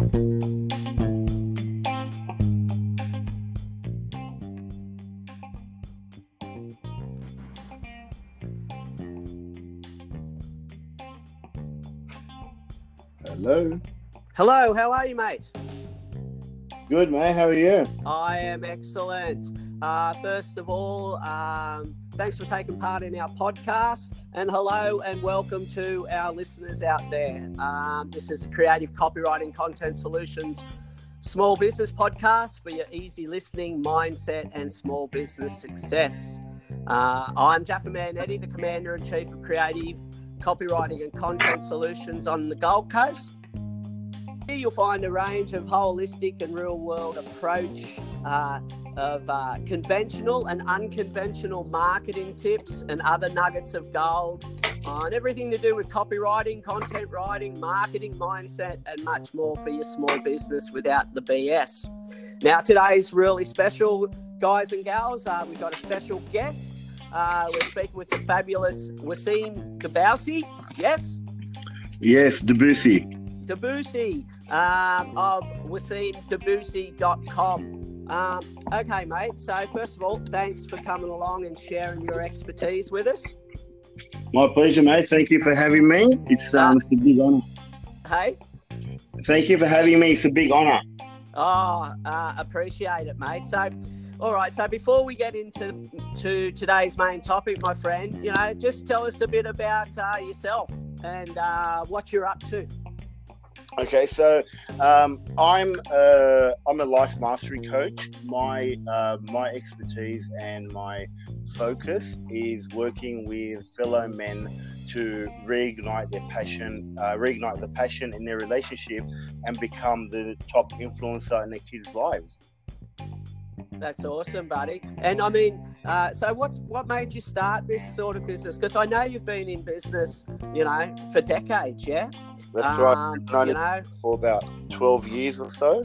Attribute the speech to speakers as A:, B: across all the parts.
A: Hello.
B: Hello, how are you, mate?
A: Good, mate. How are you?
B: I am excellent. Uh, first of all, um, thanks for taking part in our podcast. And hello and welcome to our listeners out there. Um, this is Creative Copywriting Content Solutions small business podcast for your easy listening, mindset, and small business success. Uh, I'm Jaffaman Eddie, the Commander in Chief of Creative Copywriting and Content Solutions on the Gold Coast. Here you'll find a range of holistic and real world approach uh, of uh, conventional and unconventional marketing tips and other nuggets of gold on everything to do with copywriting, content writing, marketing, mindset, and much more for your small business without the BS. Now, today's really special, guys and gals. Uh, we've got a special guest. Uh, we're speaking with the fabulous Wassim Dabboussi. Yes?
A: Yes, Dabboussi.
B: Dabboussi um, of wassimdabboussi.com. Um, okay, mate. So, first of all, thanks for coming along and sharing your expertise with us.
A: My pleasure, mate. Thank you for having me. It's um, it's a big honor.
B: Hey?
A: Thank you for having me. It's a big honor.
B: Oh, uh, appreciate it, mate. So, all right. So before we get into to today's main topic, my friend, you know, just tell us a bit about uh, yourself and uh, what you're up to.
A: Okay, so um, I'm uh, I'm a life mastery coach. My uh, my expertise and my focus is working with fellow men to reignite their passion, uh, reignite the passion in their relationship, and become the top influencer in their kids' lives.
B: That's awesome, buddy. And I mean, uh, so what's what made you start this sort of business? Because I know you've been in business, you know, for decades, yeah.
A: That's um, right. You know, for about twelve years or so.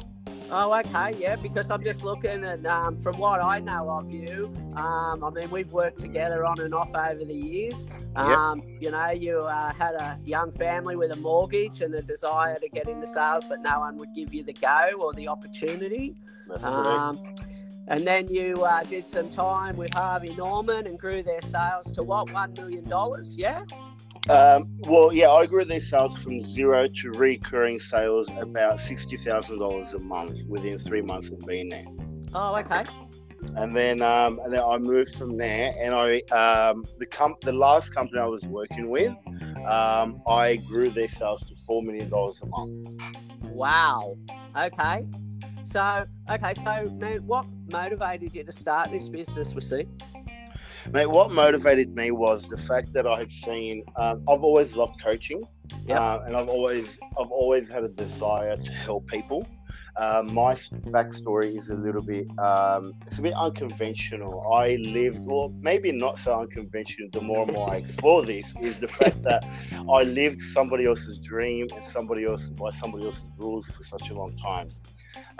B: Oh, okay, yeah. Because I'm just looking at um, from what I know of you. Um, I mean, we've worked together on and off over the years. Um, yep. You know, you uh, had a young family with a mortgage and a desire to get into sales, but no one would give you the go or the opportunity.
A: That's um,
B: And then you uh, did some time with Harvey Norman and grew their sales to what, $1 million? Yeah?
A: Um, well, yeah, I grew their sales from zero to recurring sales about $60,000 a month within three months of being there.
B: Oh, okay.
A: And then, um, and then I moved from there, and I um, the com- the last company I was working with, um, I grew their sales to four million dollars a month.
B: Wow. Okay. So, okay, so man, what motivated you to start this business, Wassim?
A: Mate, what motivated me was the fact that I had seen. Um, I've always loved coaching,
B: yep.
A: uh, and I've always, I've always had a desire to help people. Uh, my backstory is a little bit, um, it's a bit unconventional. I lived, well, maybe not so unconventional. The more and more I explore this, is the fact that I lived somebody else's dream and somebody else by somebody else's rules for such a long time.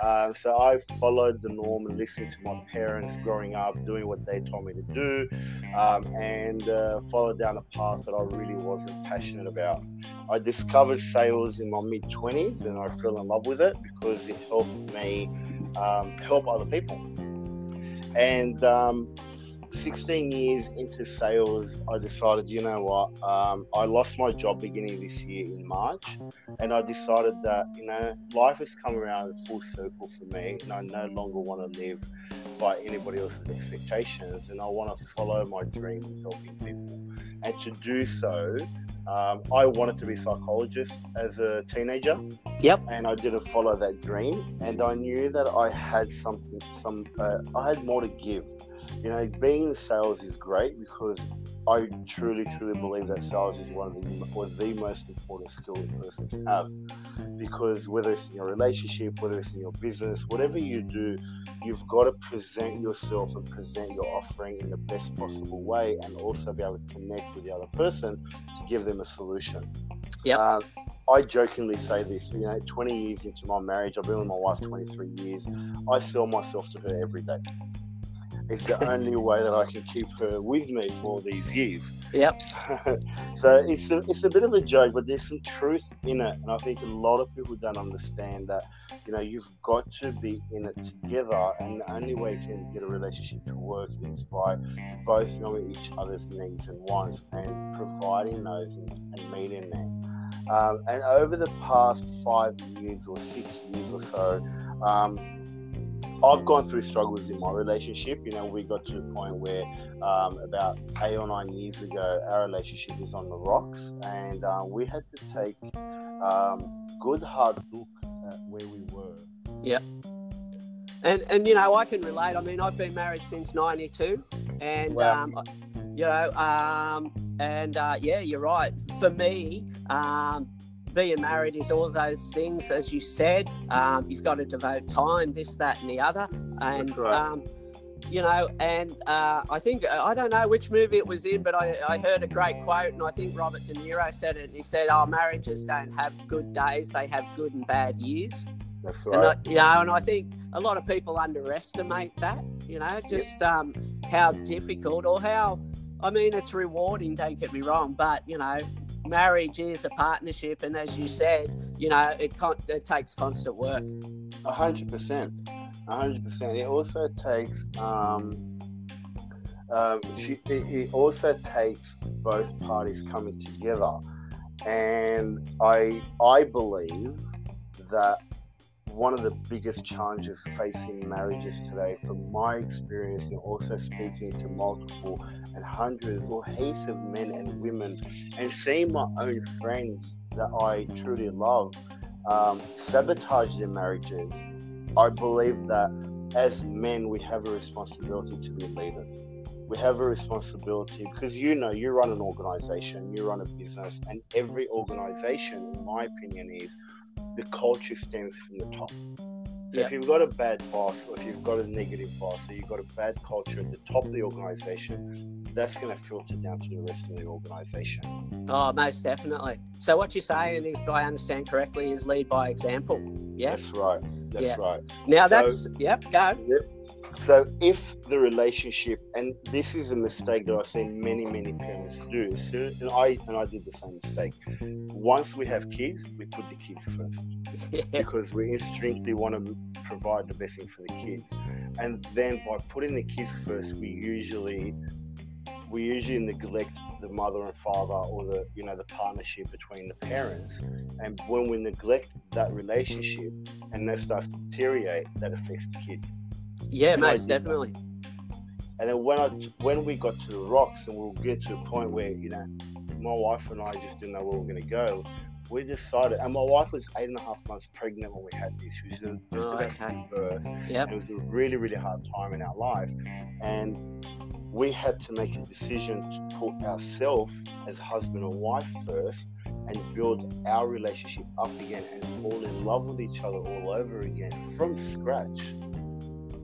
A: Um, so I followed the norm and listened to my parents growing up, doing what they told me to do, um, and uh, followed down a path that I really wasn't passionate about. I discovered sales in my mid 20s and I fell in love with it because it helped me um, help other people. And um, 16 years into sales, I decided, you know what, um, I lost my job beginning this year in March, and I decided that, you know, life has come around full circle for me, and I no longer want to live by anybody else's expectations, and I want to follow my dream of helping people. And to do so, um, I wanted to be a psychologist as a teenager.
B: Yep.
A: And I didn't follow that dream, and I knew that I had something, some, uh, I had more to give you know, being in sales is great because I truly, truly believe that sales is one of the or the most important skill a person can have. Because whether it's in your relationship, whether it's in your business, whatever you do, you've got to present yourself and present your offering in the best possible way, and also be able to connect with the other person to give them a solution.
B: Yeah. Uh,
A: I jokingly say this, you know, 20 years into my marriage, I've been with my wife 23 years. I sell myself to her every day it's the only way that I can keep her with me for these years.
B: Yep.
A: so it's a, it's a bit of a joke, but there's some truth in it, and I think a lot of people don't understand that. You know, you've got to be in it together, and the only way you can get a relationship to work is by both knowing each other's needs and wants and providing those and, and meeting them. Um, and over the past five years or six years or so, um, I've gone through struggles in my relationship. You know, we got to a point where um, about eight or nine years ago, our relationship was on the rocks, and uh, we had to take um, good hard look at where we were.
B: Yeah. And and you know, I can relate. I mean, I've been married since '92, and wow. um, you know, um, and uh, yeah, you're right. For me, um, being married is all those things, as you said. Um, you've got to devote time, this, that, and the other. And, right. um, you know, and uh, I think, I don't know which movie it was in, but I, I heard a great quote, and I think Robert De Niro said it. He said, Oh, marriages don't have good days, they have good and bad years.
A: That's right. And I,
B: you know, and I think a lot of people underestimate that, you know, just um, how difficult or how, I mean, it's rewarding, don't get me wrong, but, you know, marriage is a partnership, and as you said, you know, it con- it takes constant work.
A: A hundred percent, a hundred percent. It also takes um, um, she, it, it also takes both parties coming together, and I I believe that one of the biggest challenges facing marriages today, from my experience, and also speaking to multiple and hundreds or heaps of men and women, and seeing my own friends that I truly love um, sabotage their marriages, I believe that as men, we have a responsibility to be leaders. We have a responsibility because you know you run an organization, you run a business, and every organization, in my opinion, is the culture stems from the top. So if you've got a bad boss, or if you've got a negative boss, or you've got a bad culture at the top of the organization, that's going to filter down to the rest of the organization.
B: Oh, most definitely. So what you're saying, if I understand correctly, is lead by example. Yeah,
A: that's right. That's yeah. right.
B: Now so, that's yep. Go.
A: Yep. So if the relationship, and this is a mistake that I've seen many, many parents do, and I and I did the same mistake. Once we have kids, we put the kids first yeah. because we instinctively want to provide the best thing for the kids, and then by putting the kids first, we usually we usually neglect the mother and father or the you know the partnership between the parents and when we neglect that relationship and that starts to deteriorate that affects the kids
B: yeah, most definitely.
A: And then when I when we got to the rocks and we'll get to a point where you know my wife and I just didn't know where we were going to go, we decided. And my wife was eight and a half months pregnant when we had this. She was just oh, about okay. to give birth.
B: Yep.
A: It was a really really hard time in our life, and we had to make a decision to put ourselves as husband and wife first and build our relationship up again and fall in love with each other all over again from scratch.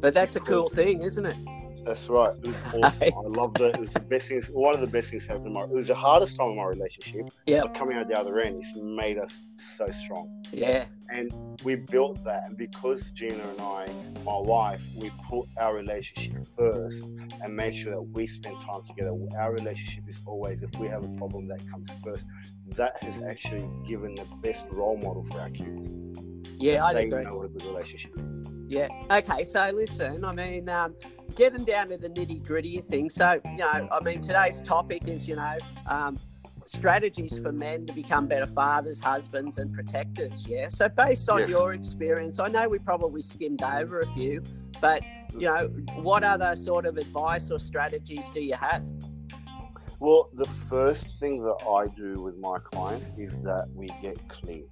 B: But that's a cool thing, isn't it?
A: That's right. It was awesome. I loved it. It was the best thing. One of the best things happened in my. It was the hardest time in my relationship.
B: Yeah.
A: But coming out the other end, it's made us so strong.
B: Yeah.
A: And we built that, and because Gina and I, my wife, we put our relationship first and make sure that we spend time together. Our relationship is always, if we have a problem, that comes first. That has actually given the best role model for our kids.
B: Yeah, I
A: they
B: agree.
A: know what a good relationship is.
B: Yeah. Okay. So listen, I mean, um, getting down to the nitty gritty thing. So, you know, I mean, today's topic is, you know, um, strategies for men to become better fathers, husbands, and protectors. Yeah. So, based on yes. your experience, I know we probably skimmed over a few, but, you know, what other sort of advice or strategies do you have?
A: Well, the first thing that I do with my clients is that we get clear.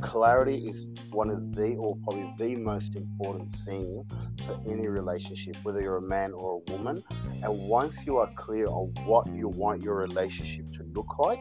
A: Clarity is one of the, or probably the most important thing for any relationship, whether you're a man or a woman. And once you are clear on what you want your relationship to look like,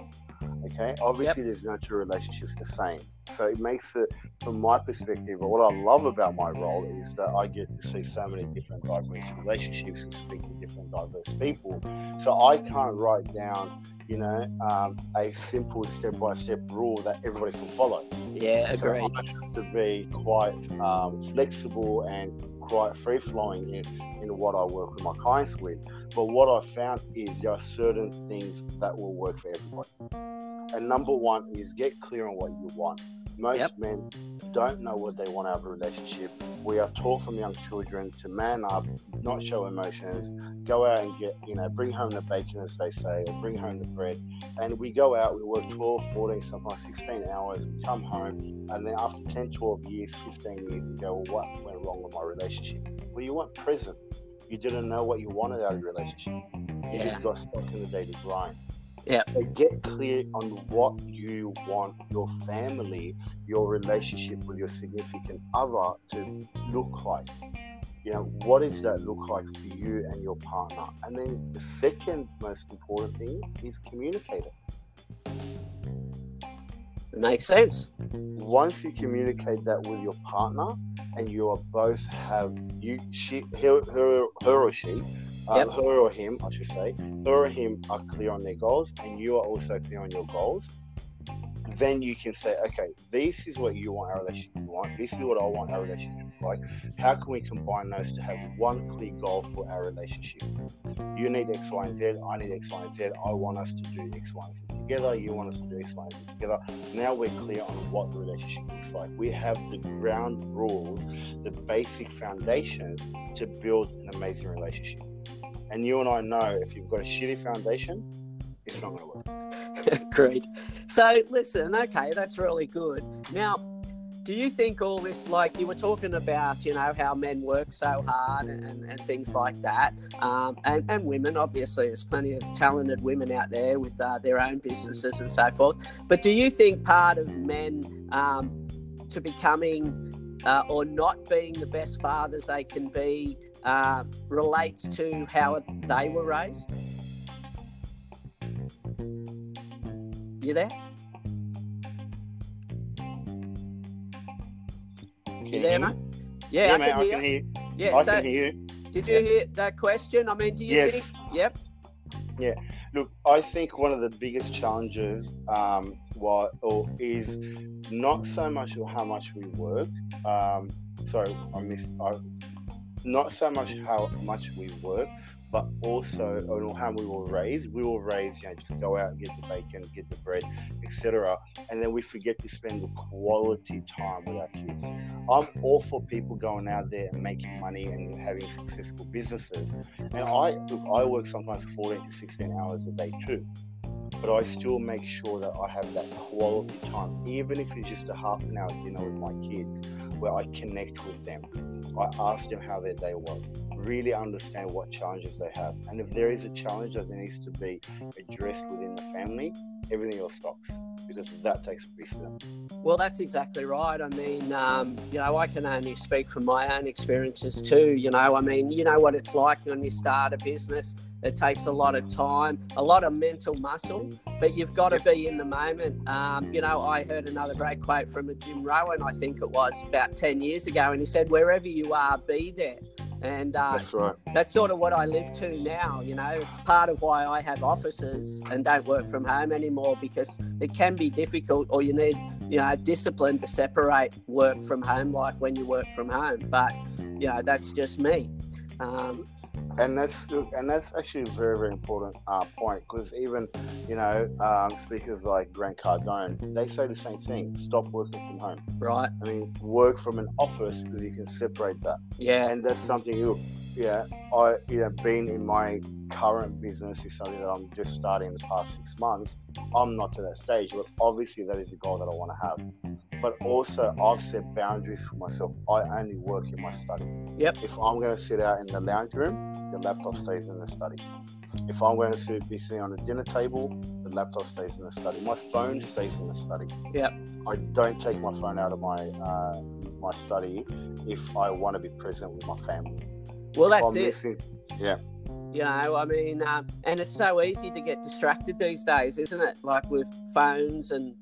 A: okay, obviously yep. there's no two relationships the same. So it makes it, from my perspective, what I love about my role is that I get to see so many different diverse relationships and speak to different diverse people. So I can't write down, you know, um, a simple step-by-step rule that everybody can follow.
B: Yeah, agree.
A: So I have to be quite um, flexible and quite free flowing in, in what I work with my clients with. But what I found is there are certain things that will work for everybody. And number one is get clear on what you want. Most yep. men don't know what they want out of a relationship. We are taught from young children to man up, not show emotions, go out and get, you know, bring home the bacon, as they say, or bring home the bread. And we go out, we work 12, 14, sometimes 16 hours, we come home, and then after 10, 12 years, 15 years, we go, well, what went wrong with my relationship? Well, you want present. You didn't know what you wanted out of your relationship. You yeah. just got stuck in the daily grind.
B: Yeah.
A: So get clear on what you want your family, your relationship with your significant other to look like. You know, what does that look like for you and your partner? And then the second most important thing is communicate it.
B: Makes sense.
A: Once you communicate that with your partner and you are both have you she her her, her or she um, yep. her or him, I should say, her or him are clear on their goals, and you are also clear on your goals. Then you can say, okay, this is what you want our relationship to want. This is what I want our relationship to like. How can we combine those to have one clear goal for our relationship? You need X, Y, and Z. I need X, Y, and Z. I want us to do X, Y, and Z together. You want us to do X, Y, and Z together. Now we're clear on what the relationship looks like. We have the ground rules, the basic foundation to build an amazing relationship. And you and I know if you've got a shitty foundation, it's not going to
B: work. Great. So, listen, okay, that's really good. Now, do you think all this, like you were talking about, you know, how men work so hard and, and things like that, um, and, and women, obviously, there's plenty of talented women out there with uh, their own businesses and so forth. But do you think part of men um, to becoming uh, or not being the best fathers they can be uh, relates to how they were raised. You there?
A: you there,
B: mate? Yeah,
A: yeah I, mate, can I, can hear.
B: Yeah,
A: I
B: so
A: can hear.
B: Did you yeah. hear that question? I mean, do you
A: yes.
B: think? Yep.
A: Yeah. Look, I think one of the biggest challenges um, what, or is not so much how much we work. Um, sorry, I missed. I, not so much how much we work, but also on how we were raised. We were raised, you know, just go out and get the bacon, get the bread, etc. And then we forget to spend the quality time with our kids. I'm all for people going out there and making money and having successful businesses. And I look, I work sometimes 14 to 16 hours a day too. But I still make sure that I have that quality time, even if it's just a half an hour dinner with my kids, where I connect with them I ask them how their day was, really understand what challenges they have. And if there is a challenge that needs to be addressed within the family, everything else stops because that takes precedence.
B: Well, that's exactly right. I mean, um, you know, I can only speak from my own experiences too. You know, I mean, you know what it's like when you start a business. It takes a lot of time, a lot of mental muscle, but you've got to be in the moment. Um, you know, I heard another great quote from a Jim Rohn, I think it was about 10 years ago, and he said, Wherever you are, be there. And uh,
A: that's right.
B: That's sort of what I live to now. You know, it's part of why I have offices and don't work from home anymore because it can be difficult, or you need, you know, discipline to separate work from home life when you work from home. But you know, that's just me. Um,
A: and that's and that's actually a very very important uh, point because even you know um, speakers like Grant Cardone they say the same thing stop working from home.
B: Right.
A: I mean work from an office because you can separate that.
B: Yeah.
A: And that's something you yeah I you know being in my current business is something that I'm just starting in the past six months I'm not to that stage but obviously that is a goal that I want to have but also I've set boundaries for myself. I only work in my study.
B: Yep.
A: If I'm going to sit out in the lounge room, the laptop stays in the study. If I'm going to be sitting on the dinner table, the laptop stays in the study. My phone stays in the study.
B: Yep.
A: I don't take my phone out of my uh, my study if I want to be present with my family.
B: Well, if that's I'm it. Missing,
A: yeah.
B: You know, I mean, um, and it's so easy to get distracted these days, isn't it? Like with phones and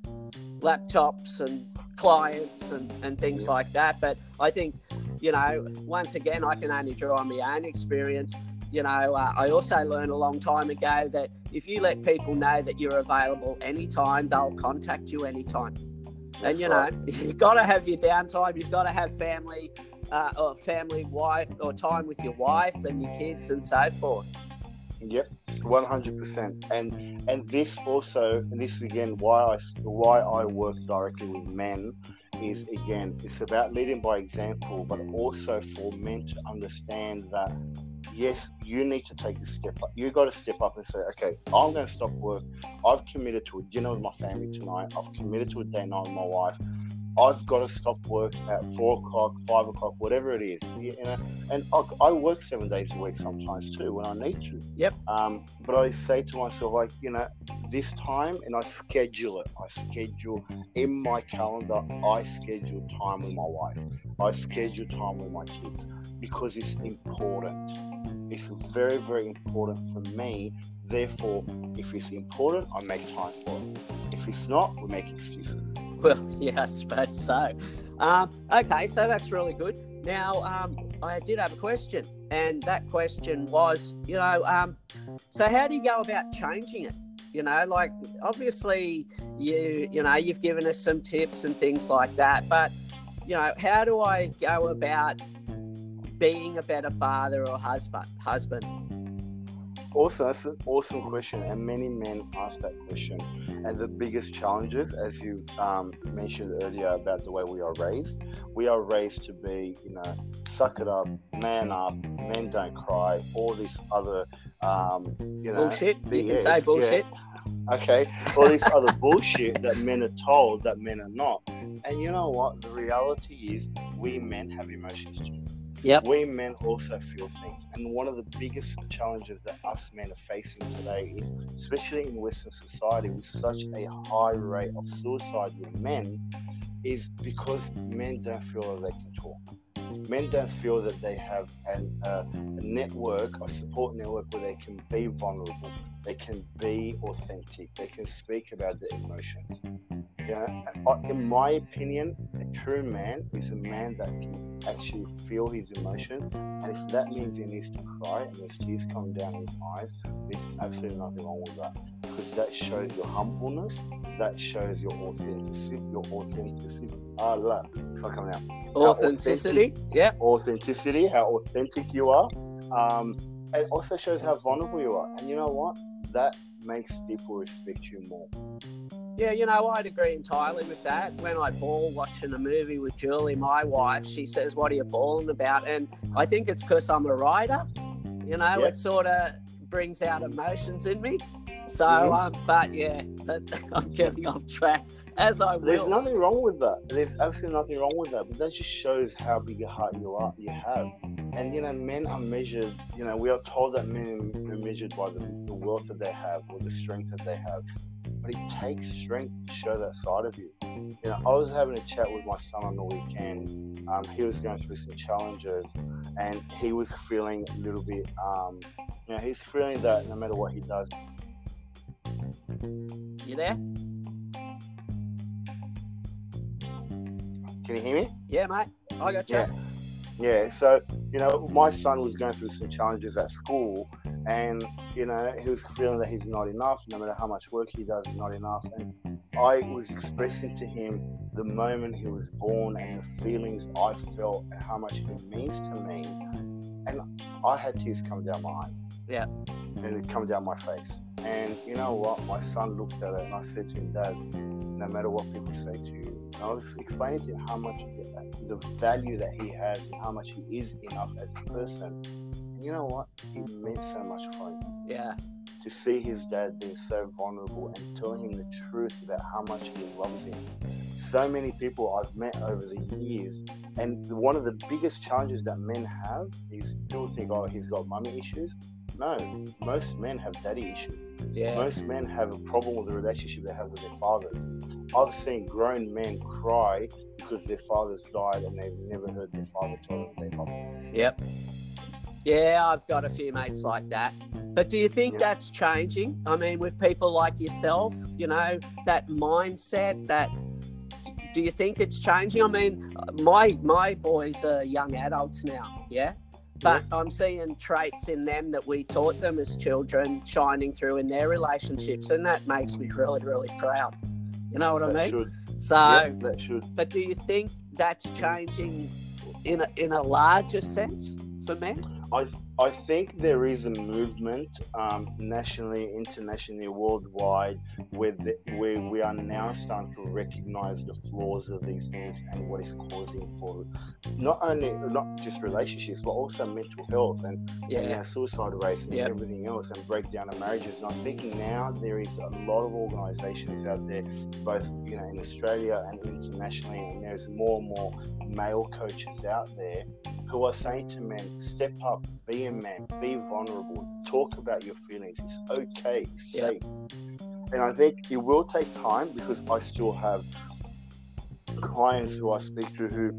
B: laptops and clients and, and things like that. But I think, you know, once again, I can only draw on my own experience. You know, uh, I also learned a long time ago that if you let people know that you're available anytime, they'll contact you anytime. That's and you know, you've got to have your downtime. You've got to have family. uh, or family, wife, or time with your wife and your kids and so forth.
A: Yep, one hundred percent. And and this also, and this is again why I why I work directly with men is again it's about leading by example, but also for men to understand that yes, you need to take a step up. You got to step up and say, okay, I'm going to stop work. I've committed to a dinner with my family tonight. I've committed to a day night with my wife. I've got to stop work at four o'clock, five o'clock, whatever it is. You know, and I, I, work seven days a week sometimes too when I need to.
B: Yep.
A: Um, but I say to myself, like, you know, this time, and I schedule it. I schedule in my calendar. I schedule time with my wife. I schedule time with my kids because it's important. It's very, very important for me. Therefore, if it's important, I make time for it. If it's not, we make excuses.
B: Well, yeah, I suppose so. Um, okay, so that's really good. Now, um, I did have a question, and that question was, you know, um, so how do you go about changing it? You know, like obviously you, you know, you've given us some tips and things like that, but you know, how do I go about being a better father or husband? Husband.
A: Awesome, that's an awesome question, and many men ask that question. And the biggest challenges, as you um, mentioned earlier about the way we are raised, we are raised to be, you know, suck it up, man up, men don't cry, all this other, um, you know,
B: bullshit. You can say bullshit.
A: Yeah. Okay, all this other bullshit that men are told that men are not. And you know what? The reality is, we men have emotions too.
B: Yep.
A: We men also feel things. And one of the biggest challenges that us men are facing today is, especially in Western society, with such a high rate of suicide with men, is because men don't feel that they can talk. Men don't feel that they have an, uh, a network, a support network where they can be vulnerable, they can be authentic, they can speak about their emotions. Yeah, in my opinion, true man is a man that can actually feel his emotions, and if that means he needs to cry and there's tears come down his eyes, there's absolutely nothing wrong with that because that shows your humbleness, that shows your authenticity, your authenticity. Ah, la, it's not coming out.
B: Authenticity, yeah.
A: Authenticity, how authentic you are. Um, it also shows how vulnerable you are, and you know what? That makes people respect you more.
B: Yeah, you know, I'd agree entirely with that. When I bawl watching a movie with Julie, my wife, she says, What are you bawling about? And I think it's because I'm a writer. You know, it sort of brings out emotions in me. So, um, but yeah, I'm getting off track as I will.
A: There's nothing wrong with that. There's absolutely nothing wrong with that. But that just shows how big a heart you are, you have. And you know, men are measured. You know, we are told that men are measured by the, the wealth that they have or the strength that they have but it takes strength to show that side of you. You know, I was having a chat with my son on the weekend. Um, he was going through some challenges, and he was feeling a little bit. Um, you know, he's feeling that no matter what he does.
B: You there?
A: Can you hear me?
B: Yeah, mate. I got you.
A: Yeah. Yeah. So you know, my son was going through some challenges at school, and you know he was feeling that he's not enough no matter how much work he does is not enough and i was expressing to him the moment he was born and the feelings i felt and how much it means to me and i had tears come down my eyes
B: yeah
A: and it come down my face and you know what my son looked at it and i said to him dad no matter what people say to you I was explaining to him how much the value that he has and how much he is enough as a person you know what? It meant so much for him.
B: Yeah.
A: To see his dad being so vulnerable and telling him the truth about how much he loves him. So many people I've met over the years, and one of the biggest challenges that men have is people think, oh, he's got mummy issues. No, most men have daddy issues.
B: Yeah.
A: Most men have a problem with the relationship they have with their fathers. I've seen grown men cry because their fathers died and they've never heard their father tell them they love them.
B: Yep. Yeah, I've got a few mates like that. But do you think yeah. that's changing? I mean, with people like yourself, you know, that mindset, that do you think it's changing? I mean, my my boys are young adults now, yeah? But. I'm seeing traits in them that we taught them as children shining through in their relationships, and that makes me really, really proud. You know what
A: that
B: I mean?
A: Should.
B: So
A: yeah, that should.
B: But do you think that's changing in a, in a larger sense for men?
A: I I think there is a movement um, nationally, internationally, worldwide, where, the, where we are now starting to recognize the flaws of these things and what is causing for not only not just relationships but also mental health and
B: Yeah.
A: our suicide rates and
B: Yep.
A: everything else and breakdown of marriages. And I think now there is a lot of organisations out there, both you know in Australia and internationally, and there's more and more male coaches out there who are saying to men, step up, be a man, be vulnerable, talk about your feelings. It's okay, it's
B: Yeah.
A: safe. And I think it will take time because I still have clients who I speak to who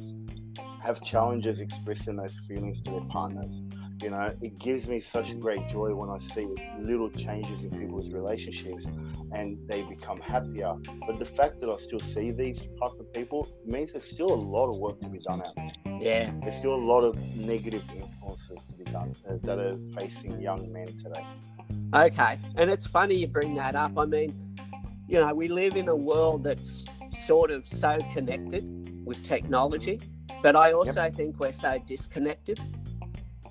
A: have challenges expressing those feelings to their partners. You know, it gives me such great joy when I see little changes in people's relationships and they become happier. But the fact that I still see these type of people means there's still a lot of work to be done out there.
B: Yeah.
A: There's still a lot of negative influences to be done uh, that are facing young men today.
B: Okay. And it's funny you bring that up. I mean, you know, we live in a world that's sort of so connected with technology, but I also think we're so disconnected.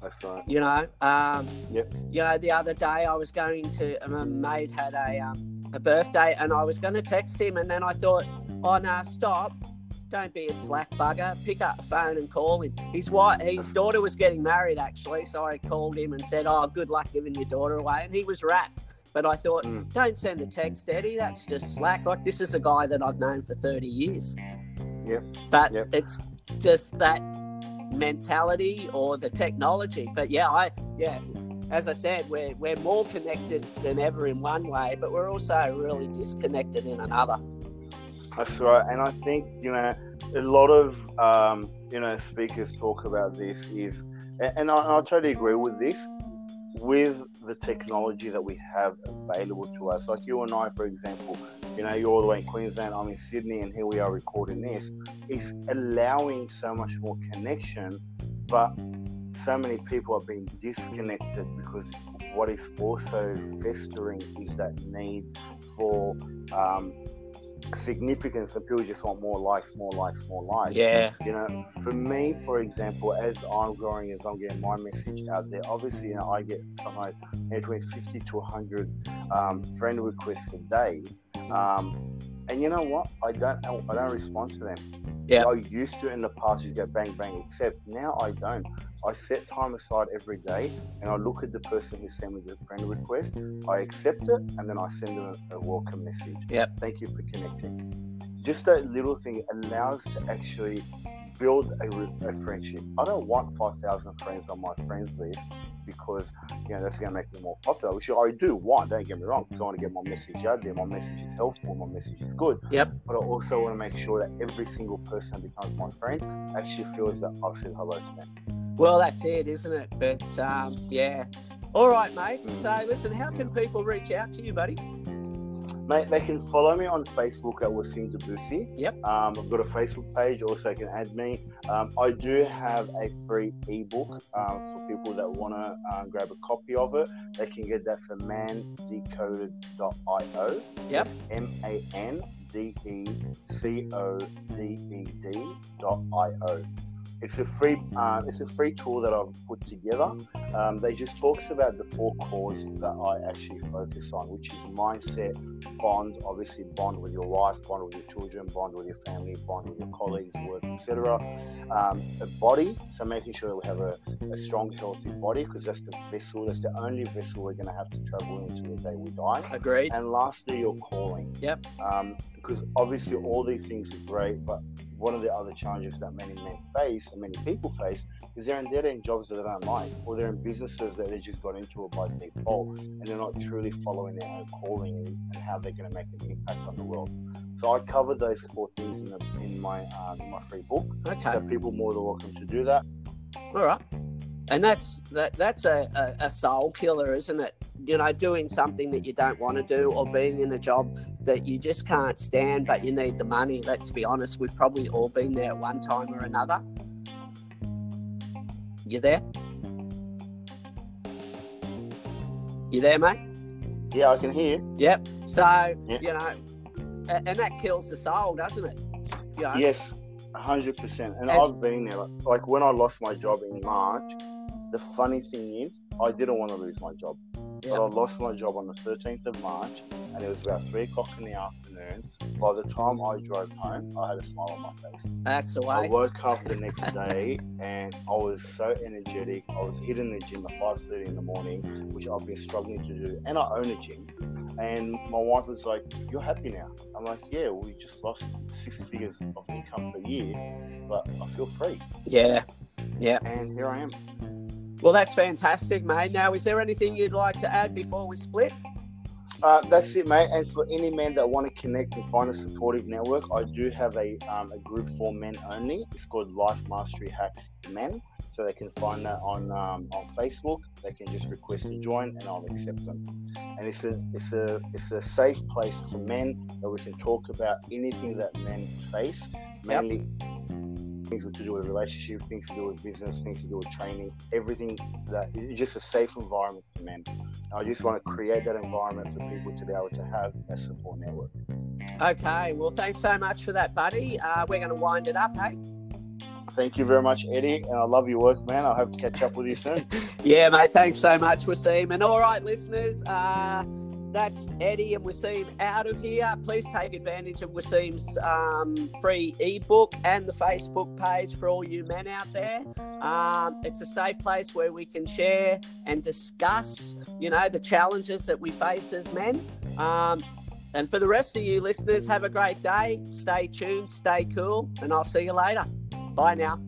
A: That's right.
B: You know, um,
A: Yep.
B: you know, the other day I was going to my mate had a um, a birthday, and I was going to text him, and then I thought, oh no, stop. Don't be a slack bugger. Pick up the phone and call him. His wife, his daughter was getting married actually, so I called him and said, "Oh, good luck giving your daughter away." And he was rapt. But I thought,
A: Mm.
B: don't send a text, Eddie. That's just slack. Like this is a guy that I've known for thirty years.
A: Yep.
B: But
A: Yep.
B: it's just that mentality or the technology. But yeah, I yeah, as I said, we're we're more connected than ever in one way, but we're also really disconnected in another.
A: That's right, and I think you know a lot of um, you know speakers talk about this is, and, I, I totally agree with this. With the technology that we have available to us, like you and I, for example, you know, you're all the way in Queensland, I'm in Sydney, and here we are recording this, is allowing so much more connection, but so many people are being disconnected because what is also festering is that need for um, significance and people just want more likes, more likes, more likes.
B: Yeah,
A: You know, for me, for example, as I'm growing, as I'm getting my message out there, obviously, you know, I get sometimes between 50 to 100 um, friend requests a day. Um, and you know what? I don't, I don't respond to them.
B: Yeah.
A: I used to in the past just go bang bang except Now I don't. I set time aside every day and I look at the person who sent me the friend request. I accept it and then I send them a, a welcome message.
B: Yep.
A: Thank you for connecting. Just that little thing allows to actually build a, a friendship. I don't want 5,000 friends on my friends list because, you know, that's going to make me more popular, which I do want, don't get me wrong, because I want to get my message out there. My message is helpful, my message is good.
B: Yep.
A: But I also want to make sure that every single person that becomes my friend actually feels that I've said hello to them.
B: well, that's it, isn't it? But um, yeah. All right, mate. So listen, how can people reach out to you, buddy?
A: Mate, they can follow me on Facebook at Wassim Dabboussi.
B: Yep.
A: Um, I've got a Facebook page, also can add me. Um, I do have a free ebook um, for people that want to um, grab a copy of it. They can get that from mandecoded.io.
B: Yep.
A: M A N D E C O D E D dot I O. It's a free, uh, it's a free tool that I've put together. Um, they just talks about the four cores that I actually focus on, which is mindset, bond, obviously bond with your wife, bond with your children, bond with your family, bond with your colleagues, work, etc. Um, a body, so making sure we have a, a strong, healthy body because that's the vessel, that's the only vessel we're going to have to travel into the day we die.
B: Agreed.
A: And lastly, your calling.
B: Yep.
A: Um, because obviously all these things are great, but one of the other challenges that many men face and many people face is they're in dead end jobs that they don't like, or they're in businesses that they just got into it by default, and they're not truly following their own calling and, how they're going to make an impact on the world. So I covered those four things in, the, in my um, in my free book.
B: Okay.
A: So people more than welcome to do that.
B: All right. And that's that. That's a, a, a soul killer, isn't it? You know, doing something that you don't want to do, or being in a job that you just can't stand, but you need the money. Let's be honest. We've probably all been there at one time or another. You there? You there, mate?
A: Yeah, I can hear.
B: Yep. So you know, and that kills the soul, doesn't it? You know?
A: Yes, hundred percent. And
B: As-
A: I've been there. Like, like when I lost my job in March, the funny thing is, I didn't want to lose my job, but I lost my job on the thirteenth of March, and it was about three o'clock in the afternoon. By the time I drove home, I had a smile on my face.
B: That's the way.
A: I woke up the next day and I was so energetic. I was hitting the gym at five thirty in the morning, which I've been struggling to do, and I own a gym. And my wife was like, "You're happy now." I'm like, "Yeah, we just lost six figures of income per year, but I feel free."
B: Yeah, yeah.
A: And here I am.
B: Well, that's fantastic, mate. Now, is there anything you'd like to add before we split?
A: Uh, that's it, mate. And for any men that want to connect and find a supportive network, I do have a, um, a group for men only. It's called Life Mastery Hacks Men. So they can find that on um, on Facebook. They can just request to join, and I'll accept them. And it's a it's a it's a safe place for men that we can talk about anything that men face, mainly things to do with relationships, things to do with business, things to do with training, everything that it's just a safe environment for men. I just want to create that environment for people to be able to have a support network.
B: Okay. Well, thanks so much for that, buddy. Uh, we're going to wind it up, hey?
A: Thank you very much, Eddie, and I love your work, man. I hope to catch up with you soon.
B: Yeah, mate. Thanks so much, Wassim. And all right, listeners, uh, that's Eddie and Wassim out of here. Please take advantage of Wassim's um, free ebook and the Facebook page for all you men out there. Um, it's a safe place where we can share and discuss, you know, the challenges that we face as men. Um, and for the rest of you listeners, have a great day. Stay tuned, stay cool, and I'll see you later. Bye now.